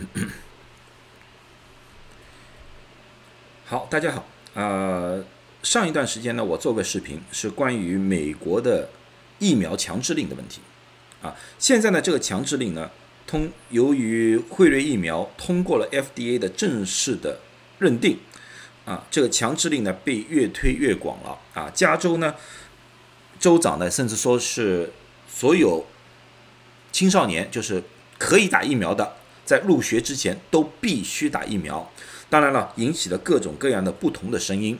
好，大家好。呃，上一段时间呢，我做个视频是关于美国的疫苗强制令的问题。啊，现在呢，这个强制令呢，通由于辉瑞疫苗通过了 FDA 的正式的认定，啊，这个强制令呢被越推越广了。啊，加州呢，州长呢甚至说是所有青少年就是可以打疫苗的，在入学之前都必须打疫苗。当然了，引起了各种各样的不同的声音。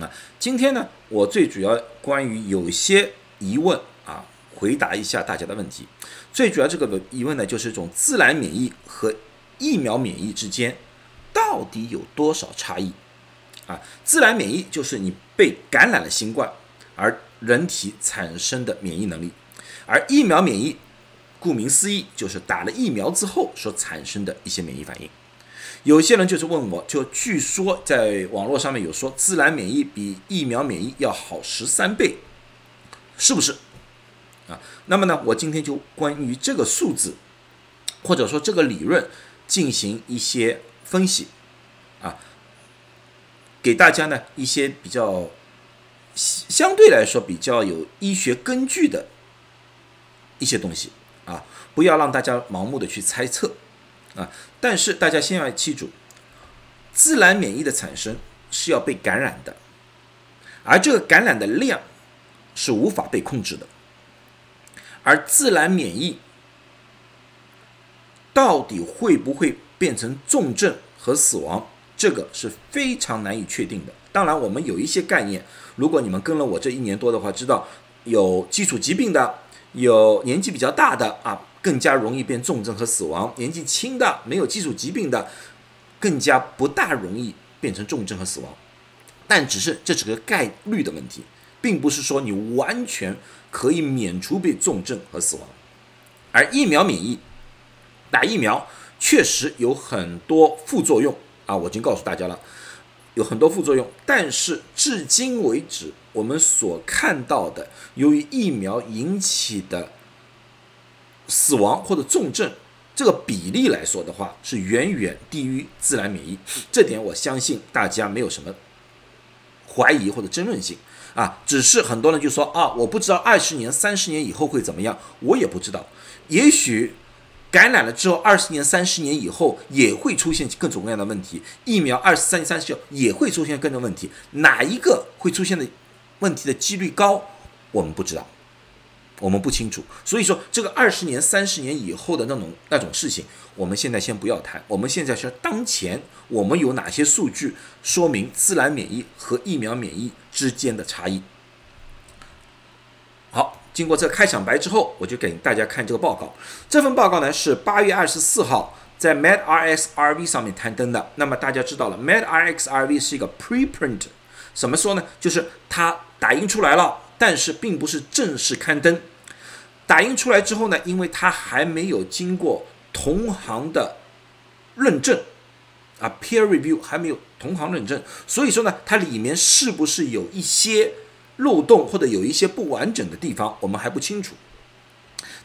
啊，今天呢，我最主要关于有些疑问啊，回答一下大家的问题。最主要这个疑问呢，就是一种自然免疫和疫苗免疫之间到底有多少差异？啊，自然免疫就是你被感染了新冠而人体产生的免疫能力，而疫苗免疫，顾名思义就是打了疫苗之后所产生的一些免疫反应。有些人就是问我，就据说在网络上面有说自然免疫比疫苗免疫要好十三倍，是不是？啊，那么呢，我今天就关于这个数字，或者说这个理论进行一些分析，啊，给大家呢一些比较相对来说比较有医学根据的一些东西，不要让大家盲目的去猜测。啊！但是大家先要记住，自然免疫的产生是要被感染的，而这个感染的量是无法被控制的。而自然免疫到底会不会变成重症和死亡，这个是非常难以确定的。当然，我们有一些概念，如果你们跟了我这一年多的话，知道有基础疾病的，有年纪比较大的啊。更加容易变重症和死亡，年纪轻的没有基础疾病的，更加不大容易变成重症和死亡。但只是这是个概率的问题，并不是说你完全可以免除被重症和死亡。而疫苗免疫，打疫苗确实有很多副作用啊，我已经告诉大家了，有很多副作用。但是至今为止，我们所看到的由于疫苗引起的。死亡或者重症这个比例来说的话，是远远低于自然免疫，这点我相信大家没有什么怀疑或者争论性啊。只是很多人就说啊，我不知道二十年、三十年以后会怎么样，我也不知道。也许感染了之后，二十年、三十年以后也会出现各种各样的问题，疫苗二十三、三十也会出现各种问题，哪一个会出现的问题的几率高，我们不知道。我们不清楚，所以说这个二十年、三十年以后的那种那种事情，我们现在先不要谈。我们现在是当前我们有哪些数据说明自然免疫和疫苗免疫之间的差异？好，经过这开场白之后，我就给大家看这个报告。这份报告呢是八月二十四号在 medRxRV 上面刊登的。那么大家知道了，medRxRV 是一个 preprint，怎么说呢？就是它打印出来了，但是并不是正式刊登。打印出来之后呢，因为它还没有经过同行的认证啊，peer review 还没有同行认证，所以说呢，它里面是不是有一些漏洞或者有一些不完整的地方，我们还不清楚。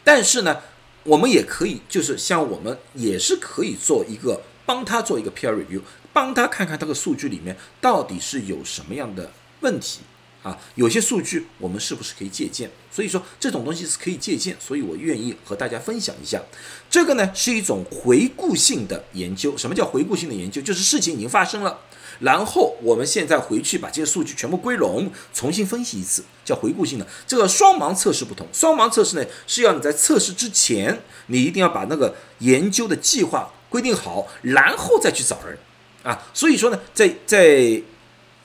但是呢，我们也可以，就是像我们也是可以做一个帮他做一个 peer review，帮他看看这个数据里面到底是有什么样的问题。啊，有些数据我们是不是可以借鉴？所以说这种东西是可以借鉴，所以我愿意和大家分享一下。这个呢是一种回顾性的研究。什么叫回顾性的研究？就是事情已经发生了，然后我们现在回去把这些数据全部归拢，重新分析一次，叫回顾性的。这个双盲测试不同，双盲测试呢是要你在测试之前，你一定要把那个研究的计划规定好，然后再去找人啊。所以说呢，在在。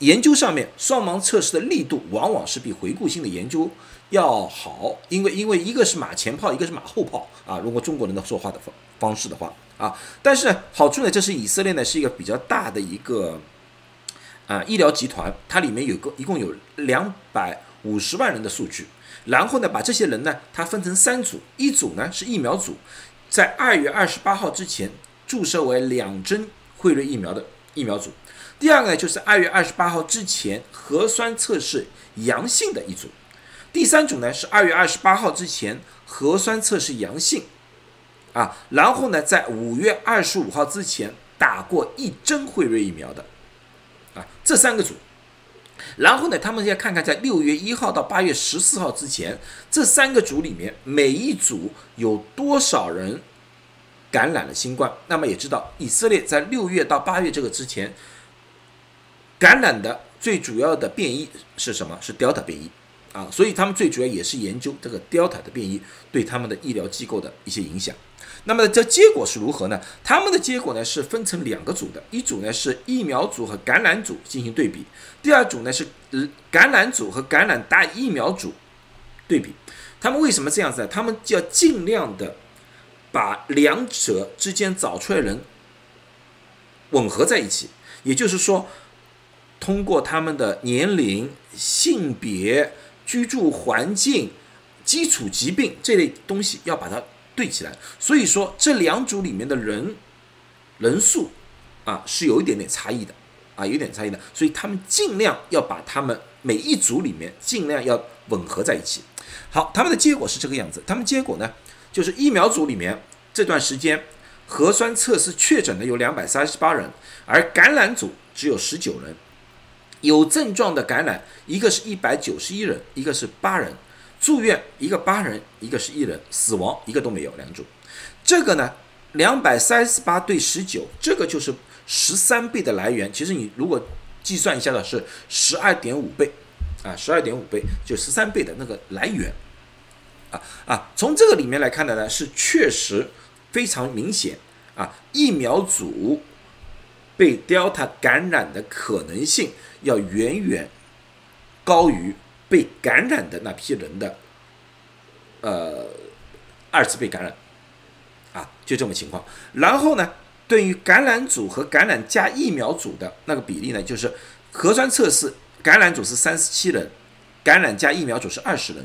研究上面，双盲测试的力度往往是比回顾性的研究要好，因为因为一个是马前炮，一个是马后炮啊。如果中国人的说话的方方式的话啊，但是，好处呢，这是以色列呢是一个比较大的一个啊医疗集团，它里面有个一共有两百五十万人的数据，然后呢，把这些人呢，它分成三组，一组呢是疫苗组，在二月二十八号之前注射为两针辉瑞疫苗的疫苗组。第二个呢，就是二月二十八号之前核酸测试阳性的一组；第三组呢是二月二十八号之前核酸测试阳性啊，然后呢，在五月二十五号之前打过一针辉瑞疫苗的，啊，这三个组。然后呢，他们要看看在六月一号到八月十四号之前，这三个组里面每一组有多少人感染了新冠。那么也知道，以色列在六月到八月这个之前感染的最主要的变异是什么？是 Delta 变异啊，所以他们最主要也是研究这个 Delta 的变异对他们的医疗机构的一些影响。那么这结果是如何呢？他们的结果呢是分成两个组的，一组呢是疫苗组和感染组进行对比，第二组呢是感染组和感染打疫苗组对比。他们为什么这样子呢？他们就要尽量的把两者之间找出来人吻合在一起，也就是说，通过他们的年龄、性别、居住环境、基础疾病这类东西要把它。对起来，所以说这两组里面的人人数啊是有一点点差异的啊，有点差异的，所以他们尽量要把他们每一组里面尽量要吻合在一起。好，他们的结果是这个样子，他们结果呢就是疫苗组里面这段时间核酸测试确诊的有两百三十八人，而感染组只有十九人，有症状的感染一个是一百九十一人，一个是八人。住院一个八人，一个是一人，死亡一个都没有，两组。这个呢，两百三十八对十九，这个就是十三倍的来源。其实你如果计算一下的是十二点五倍，啊，十二点五倍就十三倍的那个来源，啊啊，从这个里面来看的呢，是确实非常明显啊，疫苗组被 Delta 感染的可能性要远远高于。被感染的那批人的，呃，二次被感染，啊，就这么情况。然后呢，对于感染组和感染加疫苗组的那个比例呢，就是核酸测试感染组是三十七人，感染加疫苗组是二十人，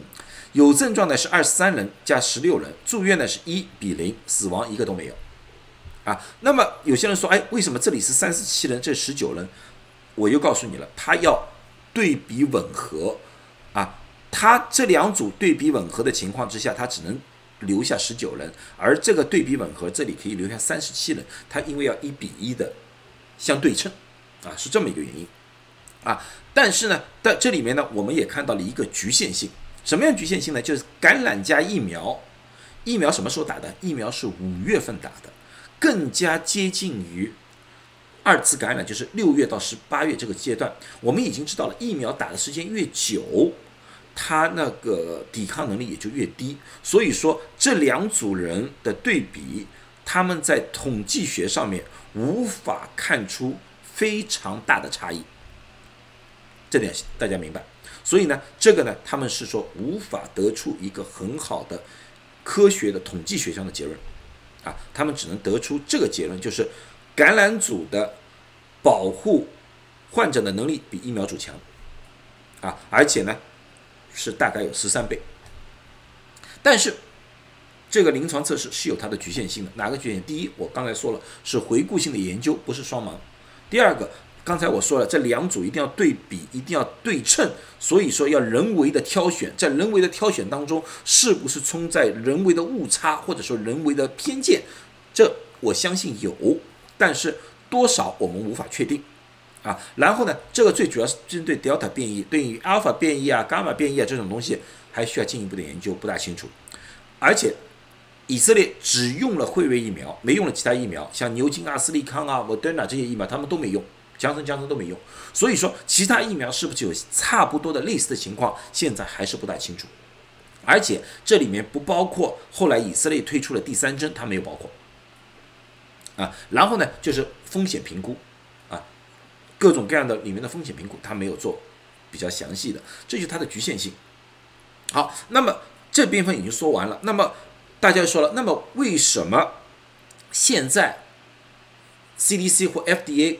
有症状的是二十三人加十六人，住院的是一比零，死亡一个都没有。啊，那么有些人说，哎，为什么这里是三十七人，这十九人？我又告诉你了，他要对比吻合。啊，他这两组对比吻合的情况之下，他只能留下十九人，而这个对比吻合，这里可以留下三十七人。他因为要一比一的相对称，啊，是这么一个原因，啊，但是呢，在这里面呢，我们也看到了一个局限性。什么样局限性呢？就是感染加疫苗，疫苗什么时候打的？疫苗是五月份打的，更加接近于二次感染，就是六月到十八月这个阶段。我们已经知道了，疫苗打的时间越久。他那个抵抗能力也就越低，所以说这两组人的对比，他们在统计学上面无法看出非常大的差异，这点大家明白。所以呢，这个呢，他们是说无法得出一个很好的科学的统计学上的结论，啊，他们只能得出这个结论，就是感染组的保护患者的能力比疫苗组强，啊，而且呢。是大概有十三倍，但是这个临床测试是有它的局限性的。哪个局限？第一，我刚才说了是回顾性的研究，不是双盲。第二个，刚才我说了，这两组一定要对比，一定要对称，所以说要人为的挑选，在人为的挑选当中，是不是存在人为的误差或者说人为的偏见？这我相信有，但是多少我们无法确定。啊，然后呢，这个最主要是针对 Delta 变异，对于 Alpha 变异啊、伽马变异啊这种东西，还需要进一步的研究，不大清楚。而且，以色列只用了辉瑞疫苗，没用了其他疫苗，像牛津、阿斯利康啊、莫德纳这些疫苗，他们都没用，江森、江森都没用。所以说，其他疫苗是不是有差不多的类似的情况，现在还是不大清楚。而且这里面不包括后来以色列推出了第三针，它没有包括。啊，然后呢，就是风险评估。啊各种各样的里面的风险评估，它没有做比较详细的，这就是它的局限性。好，那么这部分已经说完了。那么大家说了，那么为什么现在 CDC 或 FDA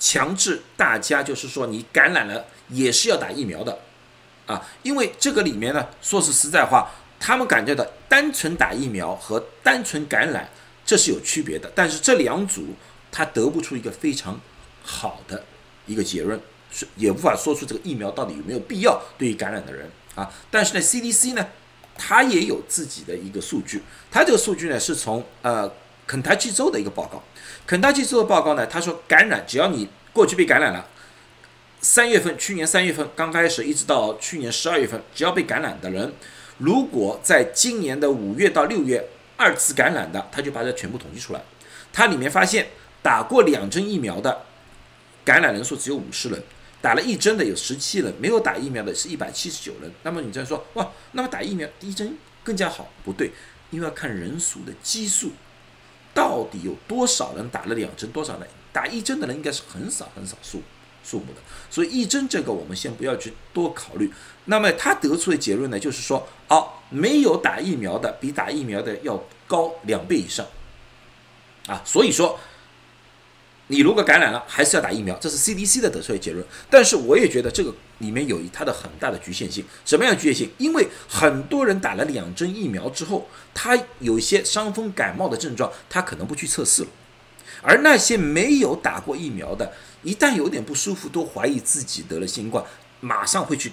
强制大家就是说你感染了也是要打疫苗的啊？因为这个里面呢，说是实在话，他们感觉到单纯打疫苗和单纯感染这是有区别的，但是这两组他得不出一个非常好的。一个结论是也无法说出这个疫苗到底有没有必要对于感染的人啊，但是呢，CDC 呢，他也有自己的一个数据，他这个数据呢是从呃肯塔基州的一个报告，肯塔基州的报告呢，他说感染只要你过去被感染了，三月份去年三月份刚开始一直到去年十二月份，只要被感染的人，如果在今年的五月到六月二次感染的，他就把这全部统计出来，它里面发现打过两针疫苗的感染人数只有五十人。打了一针的有十七人，没有打疫苗的是一百七十九人。那么你再说哇，那么打疫苗第一针更加好？不对，因为要看人数的基数，到底有多少人打了两针，多少人打一针的人应该是很少很少数数目的。所以一针这个我们先不要去多考虑。那么他得出的结论呢，就是说哦，没有打疫苗的比打疫苗的要高两倍以上啊，所以说。你如果感染了，还是要打疫苗，这是 CDC 的得出的结论。但是我也觉得这个里面有它的很大的局限性。什么样的局限性？因为很多人打了两针疫苗之后，他有一些伤风感冒的症状，他可能不去测试了。而那些没有打过疫苗的，一旦有点不舒服，都怀疑自己得了新冠，马上会去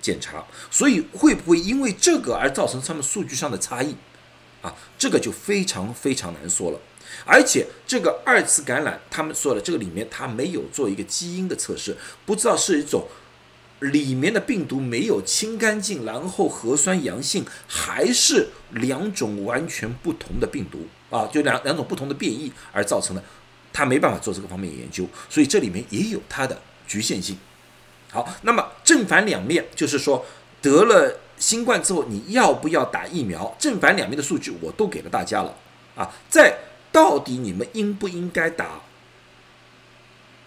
检查。所以会不会因为这个而造成他们数据上的差异？啊，这个就非常非常难说了。而且这个二次感染，他们说的这个里面他没有做一个基因的测试，不知道是一种里面的病毒没有清干净，然后核酸阳性，还是两种完全不同的病毒啊，就两两种不同的变异而造成的，他没办法做这个方面的研究，所以这里面也有它的局限性。好，那么正反两面就是说得了新冠之后你要不要打疫苗，正反两面的数据我都给了大家了啊，在。到底你们应不应该打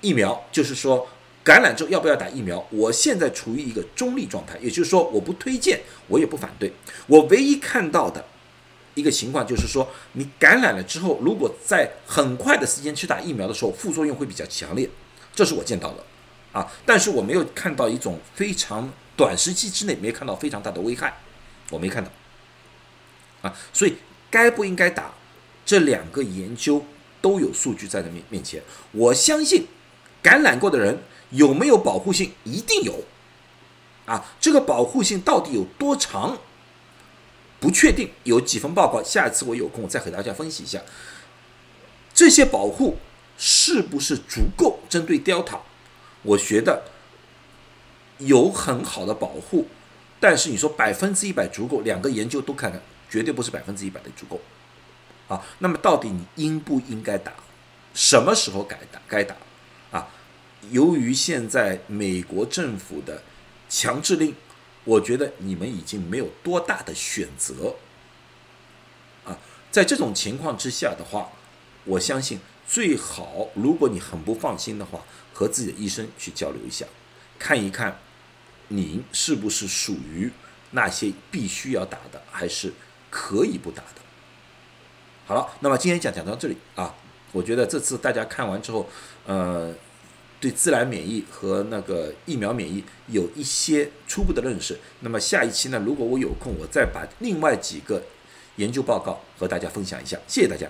疫苗？就是说，感染之后要不要打疫苗？我现在处于一个中立状态，也就是说，我不推荐，我也不反对。我唯一看到的一个情况就是说，你感染了之后，如果在很快的时间去打疫苗的时候，副作用会比较强烈，这是我见到的啊。但是我没有看到一种非常短时期之内没看到非常大的危害，我没看到啊。所以该不应该打？这两个研究都有数据在的面面前，我相信感染过的人有没有保护性，一定有啊。这个保护性到底有多长，不确定。有几份报告，下一次我有空再和大家分析一下。这些保护是不是足够针对 Delta？我觉得有很好的保护，但是你说百分之一百足够，两个研究都看看，绝对不是百分之一百的足够。啊，那么到底你应不应该打？什么时候该打？该打？啊，由于现在美国政府的强制令，我觉得你们已经没有多大的选择。啊，在这种情况之下的话，我相信最好，如果你很不放心的话，和自己的医生去交流一下，看一看您是不是属于那些必须要打的，还是可以不打的。好了，那么今天讲讲到这里啊，我觉得这次大家看完之后，呃，对自然免疫和那个疫苗免疫有一些初步的认识。那么下一期呢，如果我有空，我再把另外几个研究报告和大家分享一下。谢谢大家。